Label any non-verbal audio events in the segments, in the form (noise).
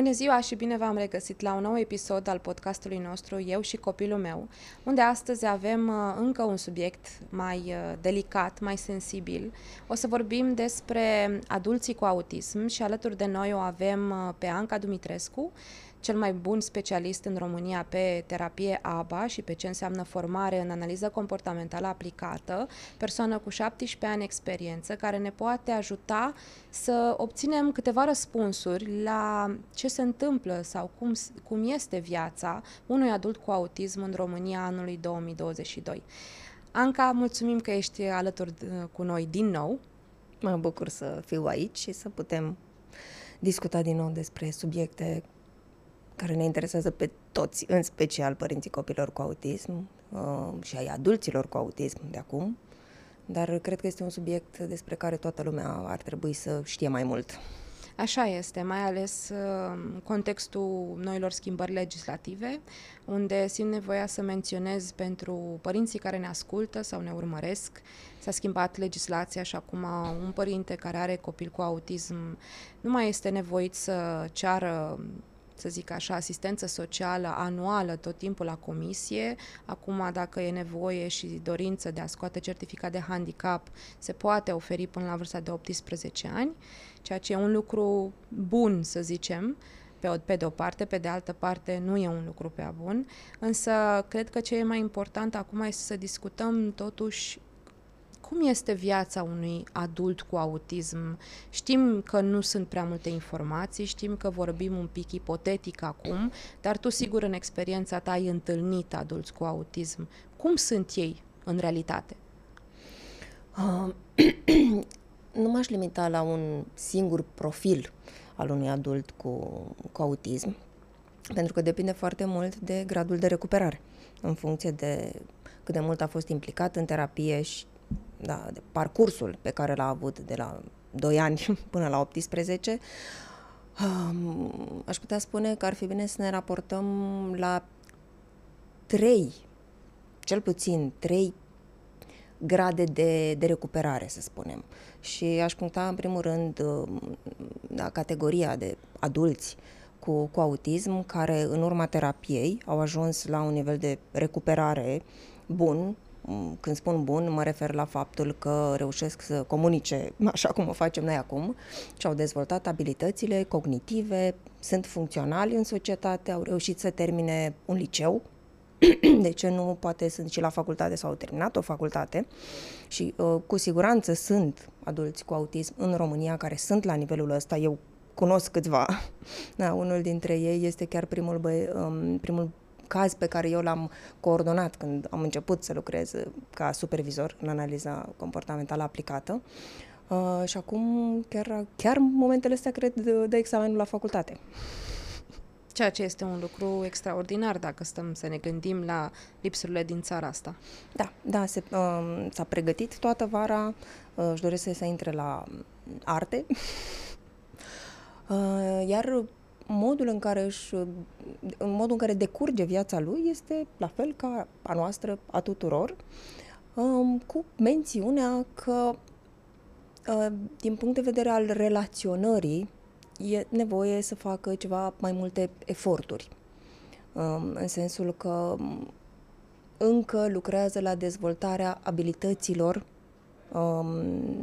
Bună ziua și bine v-am regăsit la un nou episod al podcastului nostru Eu și copilul meu, unde astăzi avem uh, încă un subiect mai uh, delicat, mai sensibil. O să vorbim despre adulții cu autism și alături de noi o avem uh, pe Anca Dumitrescu, cel mai bun specialist în România pe terapie ABA și pe ce înseamnă formare în analiză comportamentală aplicată, persoană cu 17 ani experiență care ne poate ajuta să obținem câteva răspunsuri la ce se întâmplă sau cum, cum este viața unui adult cu autism în România anului 2022. Anca, mulțumim că ești alături cu noi din nou. Mă bucur să fiu aici și să putem discuta din nou despre subiecte care ne interesează pe toți, în special părinții copilor cu autism uh, și ai adulților cu autism de acum, dar cred că este un subiect despre care toată lumea ar trebui să știe mai mult. Așa este, mai ales uh, în contextul noilor schimbări legislative, unde simt nevoia să menționez pentru părinții care ne ascultă sau ne urmăresc, s-a schimbat legislația și acum un părinte care are copil cu autism nu mai este nevoit să ceară să zic așa, asistență socială anuală tot timpul la comisie. Acum, dacă e nevoie și dorință de a scoate certificat de handicap, se poate oferi până la vârsta de 18 ani, ceea ce e un lucru bun, să zicem, pe, o, pe de o parte, pe de altă parte nu e un lucru prea bun, însă cred că ce e mai important acum este să discutăm totuși cum este viața unui adult cu autism? Știm că nu sunt prea multe informații, știm că vorbim un pic ipotetic acum, dar tu sigur în experiența ta ai întâlnit adulți cu autism. Cum sunt ei în realitate? Uh, (clears throat) nu m-aș limita la un singur profil al unui adult cu, cu autism, pentru că depinde foarte mult de gradul de recuperare, în funcție de cât de mult a fost implicat în terapie și da, de parcursul pe care l-a avut de la 2 ani (laughs) până la 18, um, aș putea spune că ar fi bine să ne raportăm la trei, cel puțin trei grade de, de recuperare, să spunem. Și aș puncta în primul rând um, da, categoria de adulți cu, cu autism care în urma terapiei au ajuns la un nivel de recuperare bun, Mm, când spun bun, mă refer la faptul că reușesc să comunice așa cum o facem noi acum și au dezvoltat abilitățile cognitive, sunt funcționali în societate, au reușit să termine un liceu, (clears throat) de ce nu poate sunt și la facultate sau au terminat o facultate și uh, cu siguranță sunt adulți cu autism în România care sunt la nivelul ăsta. Eu cunosc câțiva. (laughs) Da, unul dintre ei este chiar primul, bă, um, primul caz pe care eu l-am coordonat când am început să lucrez ca supervizor în analiza comportamentală aplicată. Uh, și acum chiar, chiar momentele astea cred de, de examenul la facultate. Ceea ce este un lucru extraordinar dacă stăm să ne gândim la lipsurile din țara asta. Da, da, se, uh, s-a pregătit toată vara, uh, își doresc să, să intre la arte, (laughs) uh, iar modul în care își, în modul în care decurge viața lui este la fel ca a noastră, a tuturor, um, cu mențiunea că uh, din punct de vedere al relaționării e nevoie să facă ceva mai multe eforturi. Um, în sensul că încă lucrează la dezvoltarea abilităților um,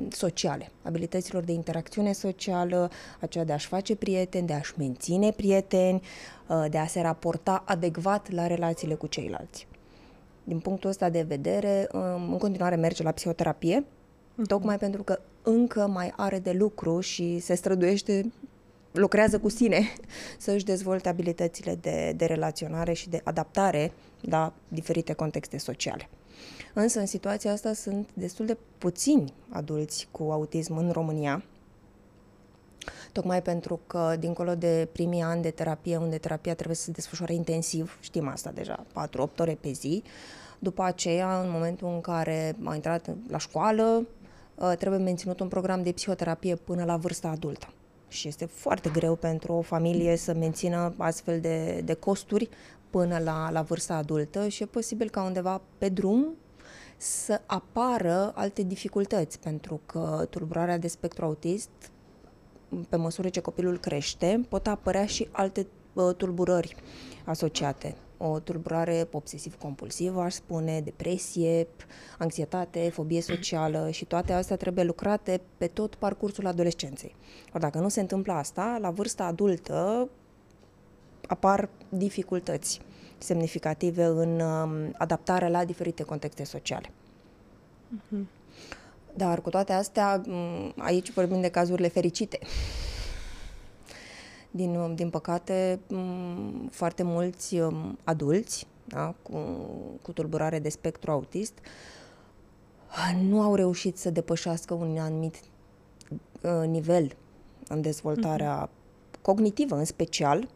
sociale, abilităților de interacțiune socială, aceea de a-și face prieteni, de a-și menține prieteni, uh, de a se raporta adecvat la relațiile cu ceilalți. Din punctul ăsta de vedere, um, în continuare merge la psihoterapie, uh-huh. tocmai pentru că încă mai are de lucru și se străduiește lucrează cu sine (laughs) să își dezvolte abilitățile de, de relaționare și de adaptare la diferite contexte sociale. Însă, în situația asta sunt destul de puțini adulți cu autism în România, tocmai pentru că, dincolo de primii ani de terapie, unde terapia trebuie să se desfășoare intensiv, știm asta deja, 4-8 ore pe zi, după aceea, în momentul în care a intrat la școală, ă, trebuie menținut un program de psihoterapie până la vârsta adultă. Și este foarte greu pentru o familie să mențină astfel de, de costuri până la, la vârsta adultă și e posibil ca undeva pe drum să apară alte dificultăți, pentru că tulburarea de spectru autist pe măsură ce copilul crește, pot apărea și alte uh, tulburări asociate. O tulburare obsesiv-compulsivă, aș spune, depresie, anxietate, fobie socială și toate astea trebuie lucrate pe tot parcursul adolescenței. Or, dacă nu se întâmplă asta, la vârsta adultă apar dificultăți semnificative în um, adaptarea la diferite contexte sociale. Uh-huh. Dar cu toate astea, aici vorbim de cazurile fericite. Din, din păcate, foarte mulți um, adulți da, cu, cu tulburare de spectru autist nu au reușit să depășească un anumit uh, nivel în dezvoltarea uh-huh. cognitivă, în special,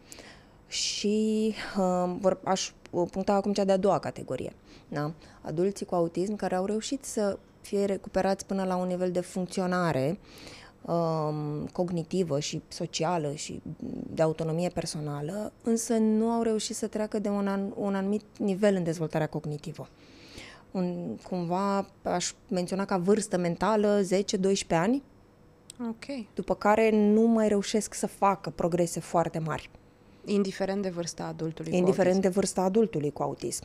și uh, vor, aș puncta acum cea de-a doua categorie. Da? Adulții cu autism care au reușit să fie recuperați până la un nivel de funcționare um, cognitivă și socială și de autonomie personală, însă nu au reușit să treacă de un, an, un anumit nivel în dezvoltarea cognitivă. Un, cumva aș menționa ca vârstă mentală 10-12 ani, okay. după care nu mai reușesc să facă progrese foarte mari. Indiferent de vârsta adultului Indiferent de vârsta adultului cu autism.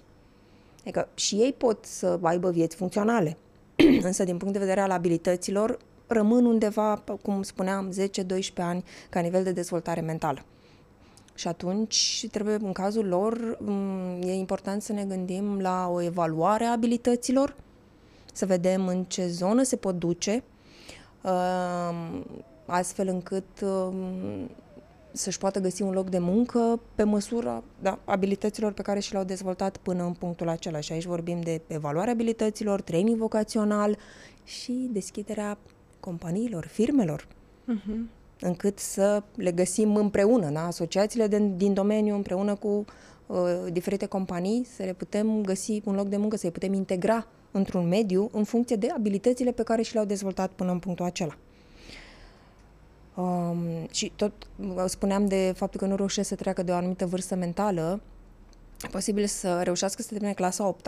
Adică și ei pot să aibă vieți funcționale, (clears throat) însă din punct de vedere al abilităților rămân undeva, cum spuneam, 10-12 ani ca nivel de dezvoltare mentală. Și atunci trebuie, în cazul lor, mm, e important să ne gândim la o evaluare a abilităților, să vedem în ce zonă se pot duce, um, astfel încât um, să-și poată găsi un loc de muncă pe măsura da, abilităților pe care și le-au dezvoltat până în punctul acela. Și aici vorbim de evaluarea abilităților, training vocațional și deschiderea companiilor, firmelor, uh-huh. încât să le găsim împreună, da? asociațiile de, din domeniu împreună cu uh, diferite companii, să le putem găsi un loc de muncă, să le putem integra într-un mediu în funcție de abilitățile pe care și le-au dezvoltat până în punctul acela. Um, și tot uh, spuneam de faptul că nu reușesc să treacă de o anumită vârstă mentală, e posibil să reușească să termine clasa 8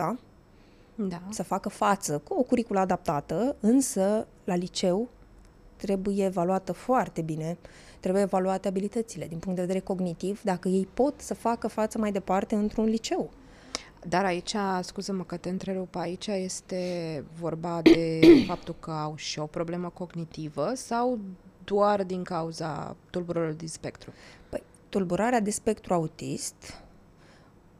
da. să facă față cu o curiculă adaptată, însă la liceu trebuie evaluată foarte bine, trebuie evaluate abilitățile din punct de vedere cognitiv, dacă ei pot să facă față mai departe într-un liceu. Dar aici, scuză-mă că te întrerup, aici este vorba de faptul că au și o problemă cognitivă sau doar din cauza tulburărilor din spectru? Păi, tulburarea de spectru autist,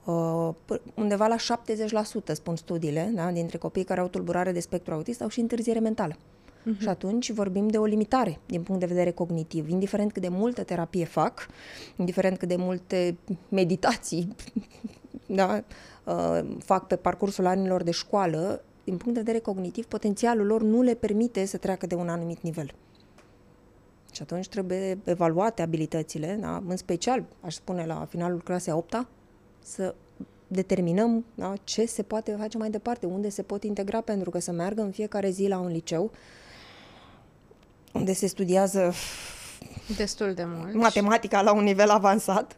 uh, undeva la 70% spun studiile, da, dintre copiii care au tulburare de spectru autist au și întârziere mentală. Uh-huh. Și atunci vorbim de o limitare din punct de vedere cognitiv. Indiferent cât de multă terapie fac, indiferent cât de multe meditații (laughs) da, uh, fac pe parcursul anilor de școală, din punct de vedere cognitiv, potențialul lor nu le permite să treacă de un anumit nivel. Și atunci trebuie evaluate abilitățile, da? în special, aș spune, la finalul clasei 8 să determinăm da, ce se poate face mai departe, unde se pot integra, pentru că să meargă în fiecare zi la un liceu unde se studiază destul de mult matematica la un nivel avansat,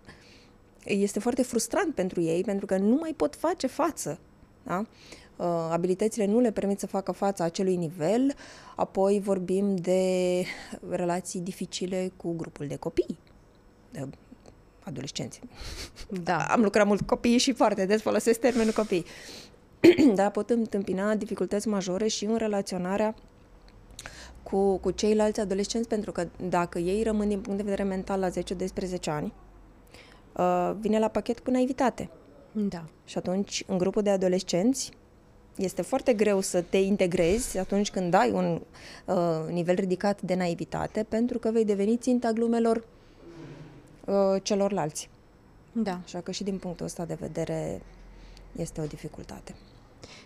este foarte frustrant pentru ei, pentru că nu mai pot face față. Da? Uh, abilitățile nu le permit să facă față acelui nivel, apoi vorbim de relații dificile cu grupul de copii, de adolescenți. Da. (laughs) Am lucrat mult cu copii și foarte des folosesc termenul copii. (clears throat) da, pot întâmpina dificultăți majore și în relaționarea cu, cu ceilalți adolescenți, pentru că dacă ei rămân din punct de vedere mental la 10-12 ani, uh, vine la pachet cu naivitate. Da. Și atunci, în grupul de adolescenți, este foarte greu să te integrezi atunci când ai un uh, nivel ridicat de naivitate, pentru că vei deveni ținta glumelor uh, celorlalți. Da. Așa că și din punctul ăsta de vedere este o dificultate.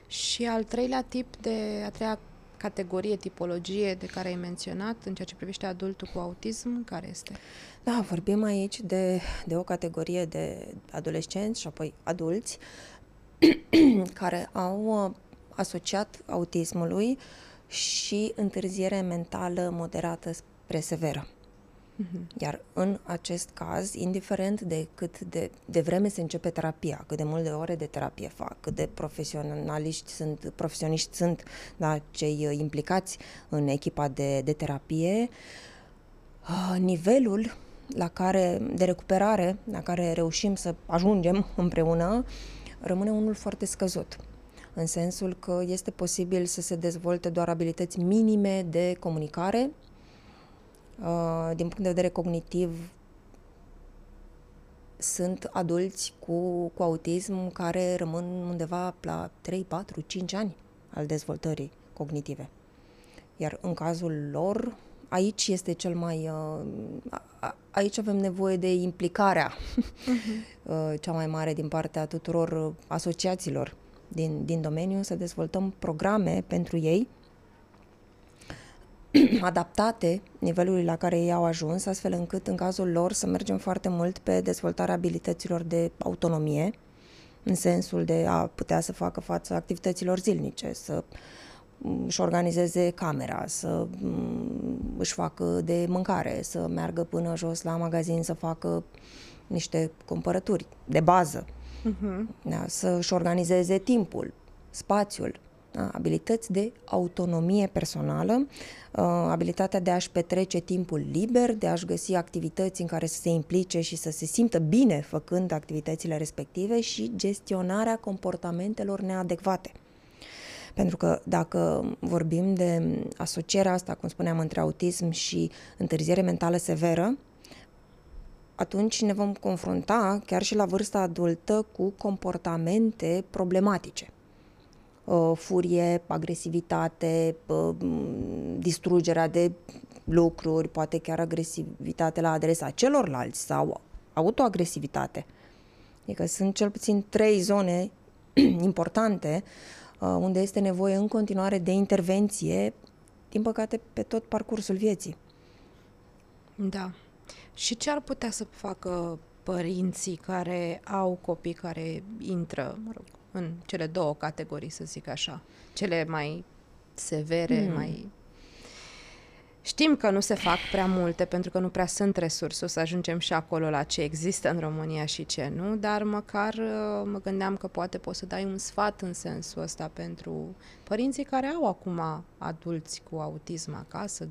Și al treilea tip de, a treia categorie, tipologie de care ai menționat în ceea ce privește adultul cu autism, care este? Da, vorbim aici de, de o categorie de adolescenți și apoi adulți (clears throat) care au uh, asociat autismului și întârziere mentală moderată spre severă. Uh-huh. Iar în acest caz, indiferent de cât de, de vreme se începe terapia, cât de multe ore de terapie fac, cât de profesionaliști sunt, profesioniști sunt da, cei uh, implicați în echipa de, de terapie, uh, nivelul la care, de recuperare la care reușim să ajungem împreună rămâne unul foarte scăzut. În sensul că este posibil să se dezvolte doar abilități minime de comunicare. Uh, din punct de vedere cognitiv, sunt adulți cu, cu autism care rămân undeva la 3, 4, 5 ani al dezvoltării cognitive. Iar în cazul lor, aici este cel mai. Uh, aici avem nevoie de implicarea uh-huh. (laughs) cea mai mare din partea tuturor asociațiilor din, din domeniu, să dezvoltăm programe pentru ei (clears throat) adaptate nivelului la care ei au ajuns, astfel încât în cazul lor să mergem foarte mult pe dezvoltarea abilităților de autonomie, în sensul de a putea să facă față activităților zilnice, să își organizeze camera, să își facă de mâncare, să meargă până jos la magazin să facă niște cumpărături de bază, uh-huh. da, să își organizeze timpul, spațiul, da, abilități de autonomie personală, uh, abilitatea de a-și petrece timpul liber, de a-și găsi activități în care să se implice și să se simtă bine făcând activitățile respective și gestionarea comportamentelor neadecvate. Pentru că dacă vorbim de asocierea asta, cum spuneam, între autism și întârziere mentală severă, atunci ne vom confrunta, chiar și la vârsta adultă, cu comportamente problematice. Uh, furie, agresivitate, uh, distrugerea de lucruri, poate chiar agresivitate la adresa celorlalți sau autoagresivitate. Adică sunt cel puțin trei zone (clears throat) importante uh, unde este nevoie în continuare de intervenție, din păcate, pe tot parcursul vieții. Da. Și ce ar putea să facă părinții care au copii care intră, mă rog, în cele două categorii, să zic așa, cele mai severe, mm. mai... Știm că nu se fac prea multe pentru că nu prea sunt resurse, o să ajungem și acolo la ce există în România și ce nu, dar măcar uh, mă gândeam că poate poți să dai un sfat în sensul ăsta pentru părinții care au acum adulți cu autism acasă, 25-30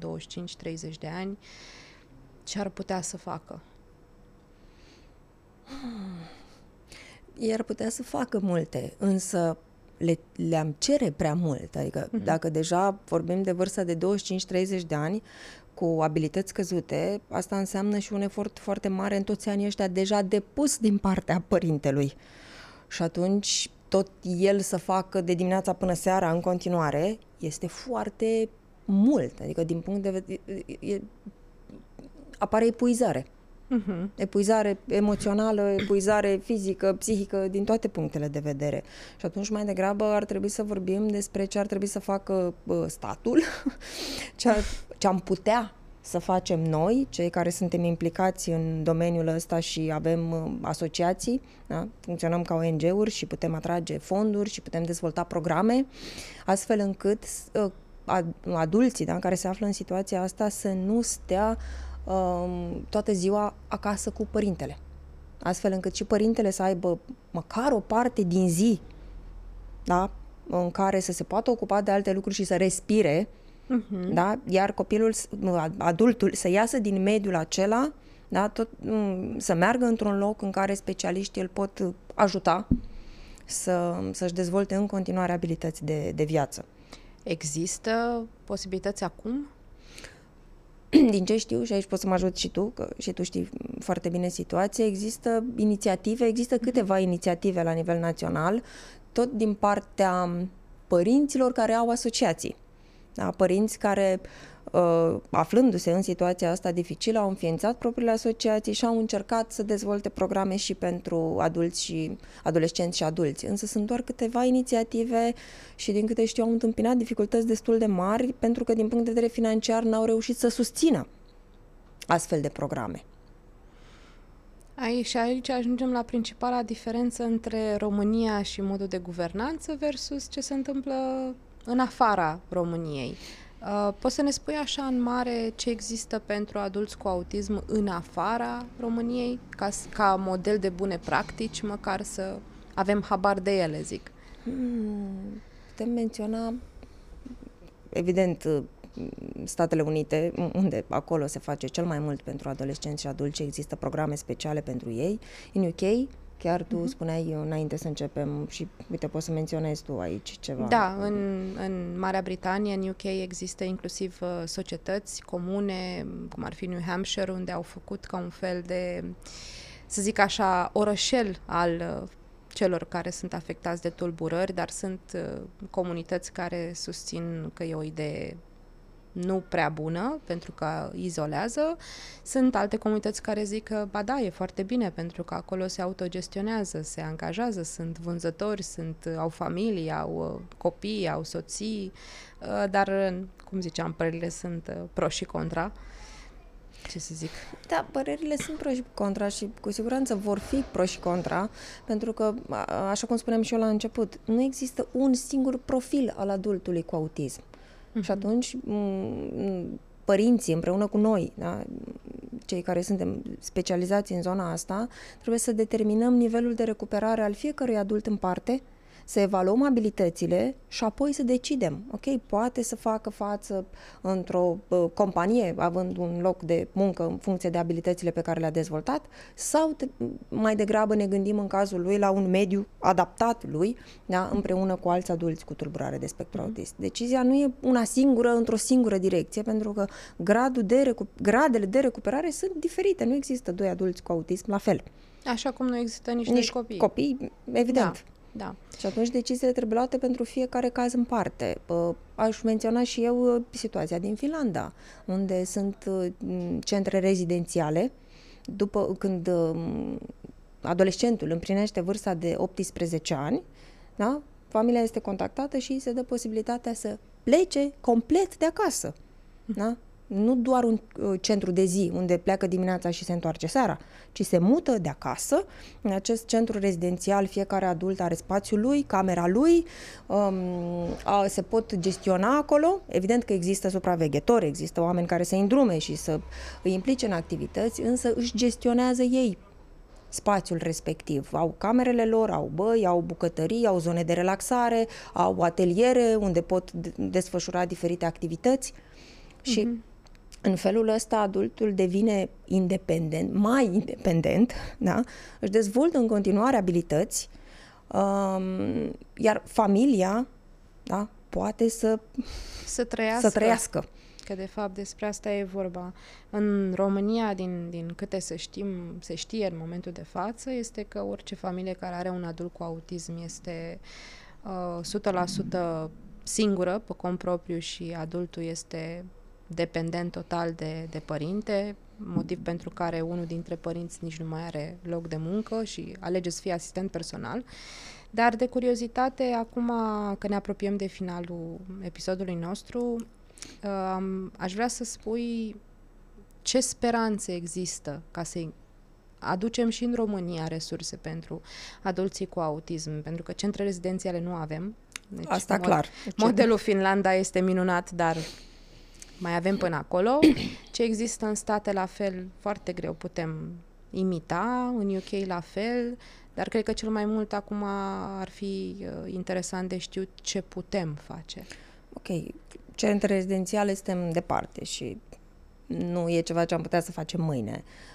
de ani, ce ar putea să facă? Ei ar putea să facă multe, însă le, le-am cere prea mult. Adică uh-huh. dacă deja vorbim de vârsta de 25-30 de ani, cu abilități scăzute, asta înseamnă și un efort foarte mare în toți anii ăștia deja depus din partea părintelui. Și atunci tot el să facă de dimineața până seara în continuare este foarte mult. Adică din punct de vedere... apare epuizare. Uh-huh. Epuizare emoțională, epuizare fizică, psihică, din toate punctele de vedere. Și atunci mai degrabă ar trebui să vorbim despre ce ar trebui să facă uh, statul, (laughs) ce, ar, ce am putea să facem noi, cei care suntem implicați în domeniul ăsta și avem uh, asociații, da? funcționăm ca ONG-uri și putem atrage fonduri și putem dezvolta programe, astfel încât uh, adulții da, care se află în situația asta să nu stea Um, toată ziua acasă cu părintele. Astfel încât și părintele să aibă măcar o parte din zi da? în care să se poată ocupa de alte lucruri și să respire, uh-huh. da? iar copilul, adultul, să iasă din mediul acela, da? Tot, mm, să meargă într-un loc în care specialiștii îl pot ajuta să, să-și dezvolte în continuare abilități de, de viață. Există posibilități acum (clears throat) din ce știu, și aici poți să mă ajut și tu, că și tu știi foarte bine situația, există inițiative, există câteva inițiative la nivel național, tot din partea părinților care au asociații. Da? Părinți care uh, uh, aflându-se în situația asta dificilă, au înființat propriile asociații și au încercat să dezvolte programe și pentru adulți și adolescenți și adulți. Însă sunt doar câteva inițiative și din câte știu au întâmpinat dificultăți destul de mari pentru că din punct de vedere financiar n-au reușit să susțină astfel de programe. Aici, aici ajungem la principala diferență între România și modul de guvernanță versus ce se întâmplă în afara României. Uh, poți să ne spui așa în mare ce există pentru adulți cu autism în afara României, ca, ca model de bune practici, măcar să avem habar de ele, zic. Hmm, putem menționa, evident, Statele Unite, unde acolo se face cel mai mult pentru adolescenți și adulți, există programe speciale pentru ei. În UK, chiar tu uh-huh. spuneai înainte să începem și, uite, poți să menționezi tu aici ceva. Da, în, în Marea Britanie, în UK, există inclusiv uh, societăți comune, cum ar fi New Hampshire, unde au făcut ca un fel de, să zic așa, orășel al uh, celor care sunt afectați de tulburări, dar sunt uh, comunități care susțin că e o idee nu prea bună, pentru că izolează. Sunt alte comunități care zic că, ba da, e foarte bine, pentru că acolo se autogestionează, se angajează, sunt vânzători, sunt, au familii, au uh, copii, au soții, uh, dar, cum ziceam, părerile sunt pro și contra ce să zic. Da, părerile sunt pro și contra și cu siguranță vor fi pro și contra, pentru că, așa cum spuneam și eu la început, nu există un singur profil al adultului cu autism. Uh-huh. Și atunci părinții împreună cu noi, da, cei care suntem specializați în zona asta, trebuie să determinăm nivelul de recuperare al fiecărui adult în parte să evaluăm abilitățile și apoi să decidem. Ok, poate să facă față într-o uh, companie, având un loc de muncă în funcție de abilitățile pe care le-a dezvoltat, sau te, mai degrabă ne gândim în cazul lui la un mediu adaptat lui, da, împreună cu alți adulți cu tulburare de spectru mm. autist. Decizia nu e una singură, într-o singură direcție, pentru că gradul de recu- gradele de recuperare sunt diferite. Nu există doi adulți cu autism la fel. Așa cum nu există nici, nici copii. copii, evident. Da. Da. Și atunci deciziile trebuie luate pentru fiecare caz în parte. Aș menționa și eu uh, situația din Finlanda, unde sunt uh, centre rezidențiale, după când um, adolescentul împlinește vârsta de 18 ani, da? familia este contactată și se dă posibilitatea să plece complet de acasă. Da? Nu doar un uh, centru de zi unde pleacă dimineața și se întoarce seara, ci se mută de acasă. În acest centru rezidențial fiecare adult are spațiul lui, camera lui, um, a, se pot gestiona acolo. Evident că există supraveghetori, există oameni care să îndrume și să îi implice în activități, însă își gestionează ei spațiul respectiv. Au camerele lor, au băi, au bucătării, au zone de relaxare, au ateliere unde pot desfășura diferite activități. Și mm-hmm în felul ăsta adultul devine independent, mai independent, da? își dezvoltă în continuare abilități, um, iar familia da, poate să, să trăiască. Să trăiască. Că de fapt despre asta e vorba. În România, din, din câte să știm, se știe în momentul de față, este că orice familie care are un adult cu autism este uh, 100% singură, pe cont propriu și adultul este dependent total de, de părinte, motiv pentru care unul dintre părinți nici nu mai are loc de muncă și alege să fie asistent personal. Dar de curiozitate, acum că ne apropiem de finalul episodului nostru, um, aș vrea să spui ce speranțe există ca să aducem și în România resurse pentru adulții cu autism, pentru că centre rezidențiale nu avem. Deci Asta mod, clar. Modelul Finlanda este minunat, dar mai avem până acolo. Ce există în state la fel, foarte greu putem imita, în UK la fel, dar cred că cel mai mult acum ar fi uh, interesant de știut ce putem face. Ok, centre rezidențiale suntem departe și nu e ceva ce am putea să facem mâine. Uh,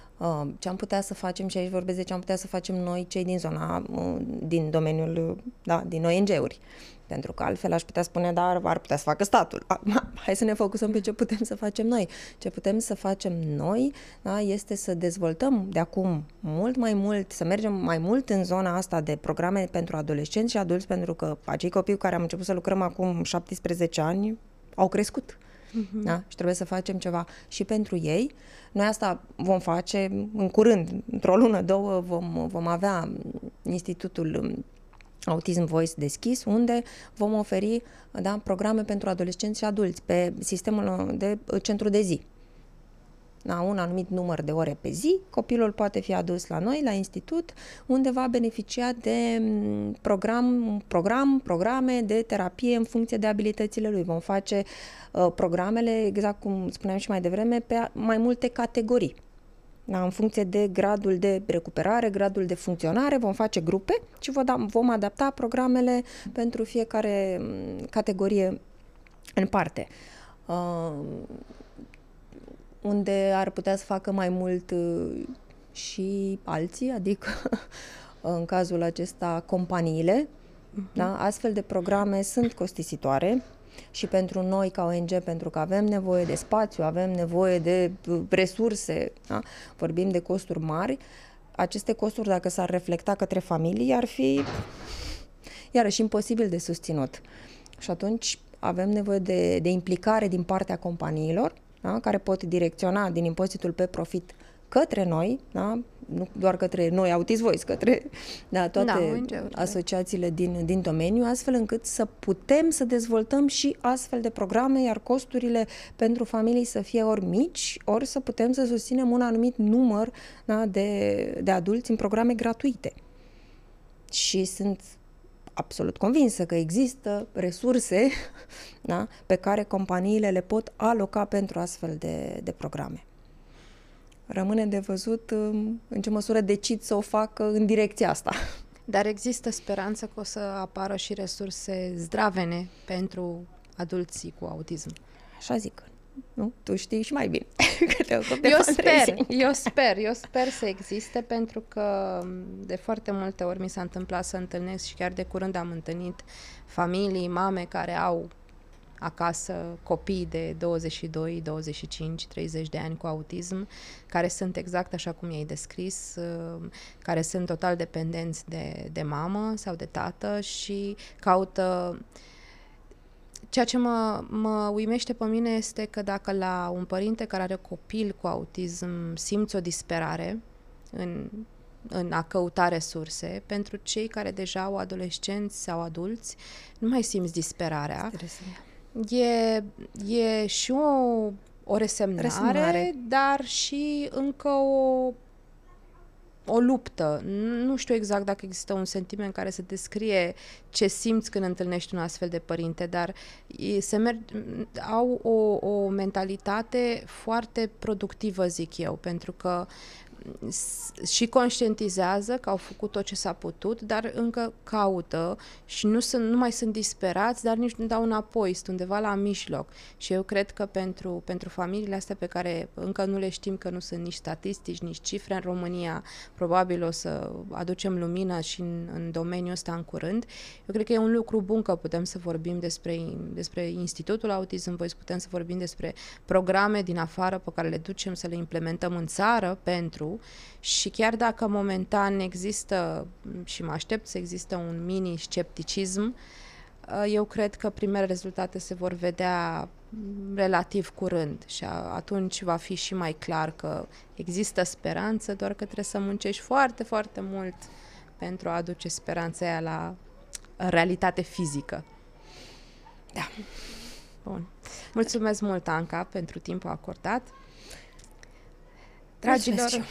ce am putea să facem, și aici vorbesc de ce am putea să facem noi, cei din zona, uh, din domeniul, da, din ONG-uri. Pentru că altfel aș putea spune, dar ar putea să facă statul. (laughs) Hai să ne focusăm pe ce putem să facem noi. Ce putem să facem noi da, este să dezvoltăm de acum mult mai mult, să mergem mai mult în zona asta de programe pentru adolescenți și adulți, pentru că acei copii cu care am început să lucrăm acum 17 ani au crescut. Uh-huh. Da? Și trebuie să facem ceva și pentru ei. Noi asta vom face în curând, într-o lună, două, vom, vom avea Institutul Autism Voice deschis, unde vom oferi da, programe pentru adolescenți și adulți pe sistemul de centru de zi. La un anumit număr de ore pe zi, copilul poate fi adus la noi, la institut, unde va beneficia de program, program programe de terapie în funcție de abilitățile lui. Vom face uh, programele, exact cum spuneam și mai devreme, pe mai multe categorii da, în funcție de gradul de recuperare, gradul de funcționare, vom face grupe și vom adapta programele pentru fiecare categorie în parte. uh, unde ar putea să facă mai mult uh, și alții, adică (laughs) în cazul acesta companiile. Uh-huh. Da? Astfel de programe sunt costisitoare și pentru noi ca ONG, pentru că avem nevoie de spațiu, avem nevoie de uh, resurse, da? vorbim de costuri mari, aceste costuri, dacă s-ar reflecta către familii, ar fi iarăși imposibil de susținut. Și atunci avem nevoie de, de implicare din partea companiilor, da? care pot direcționa din impozitul pe profit către noi, da? nu doar către noi, Autism Voice, către da, toate da, asociațiile din, din domeniu, astfel încât să putem să dezvoltăm și astfel de programe, iar costurile pentru familii să fie ori mici, ori să putem să susținem un anumit număr da, de, de adulți în programe gratuite. Și sunt absolut convinsă că există resurse (laughs) da, pe care companiile le pot aloca pentru astfel de, de programe. Rămâne de văzut um, în ce măsură decid să o fac în direcția asta. (laughs) Dar există speranță că o să apară și resurse zdravene pentru adulții cu autism. Așa zic. Nu? Tu știi și mai bine. (laughs) că te eu sper, eu sper, eu sper să existe pentru că de foarte multe ori mi s-a întâmplat să întâlnesc și chiar de curând am întâlnit familii, mame care au acasă copii de 22, 25, 30 de ani cu autism, care sunt exact așa cum i-ai descris, uh, care sunt total dependenți de, de mamă sau de tată și caută Ceea ce mă, mă uimește pe mine este că dacă la un părinte care are copil cu autism simți o disperare în, în a căuta resurse, pentru cei care deja au adolescenți sau adulți, nu mai simți disperarea. E, e și o, o resemnare, resemnare, dar și încă o o luptă. Nu știu exact dacă există un sentiment care să descrie ce simți când întâlnești un astfel de părinte, dar se merg, au o, o mentalitate foarte productivă, zic eu, pentru că și conștientizează că au făcut tot ce s-a putut, dar încă caută și nu, sunt, nu mai sunt disperați, dar nici nu dau înapoi, sunt undeva la mijloc. Și eu cred că pentru, pentru familiile astea pe care încă nu le știm că nu sunt nici statistici, nici cifre în România, probabil o să aducem lumină și în, în domeniul ăsta în curând, eu cred că e un lucru bun că putem să vorbim despre, despre Institutul Autism Voice, putem să vorbim despre programe din afară pe care le ducem să le implementăm în țară pentru și chiar dacă momentan există și mă aștept să există un mini scepticism, uh, eu cred că primele rezultate se vor vedea relativ curând și atunci va fi și mai clar că există speranță, doar că trebuie să muncești foarte, foarte mult pentru a aduce speranța aia la realitate fizică. Da. Bun. Mulțumesc mult, Anca, pentru timpul acordat. Dragilor, (laughs)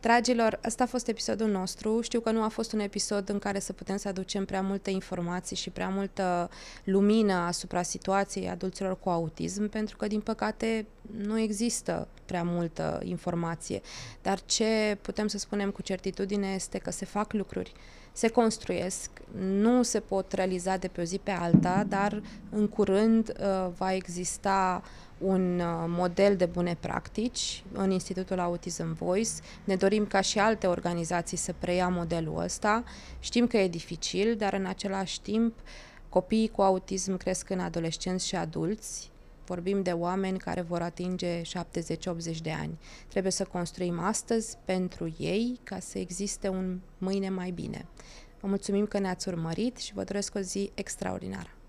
Dragilor, ăsta a fost episodul nostru. Știu că nu a fost un episod în care să putem să aducem prea multe informații și prea multă lumină asupra situației adulților cu autism, pentru că, din păcate, nu există prea multă informație. Dar ce putem să spunem cu certitudine este că se fac lucruri, se construiesc, nu se pot realiza de pe o zi pe alta, dar în curând uh, va exista un uh, model de bune practici în Institutul Autism Voice. Ne dorim ca și alte organizații să preia modelul ăsta. Știm că e dificil, dar în același timp copiii cu autism cresc în adolescenți și adulți. Vorbim de oameni care vor atinge 70-80 de ani. Trebuie să construim astăzi pentru ei ca să existe un mâine mai bine. Vă mulțumim că ne-ați urmărit și vă doresc o zi extraordinară.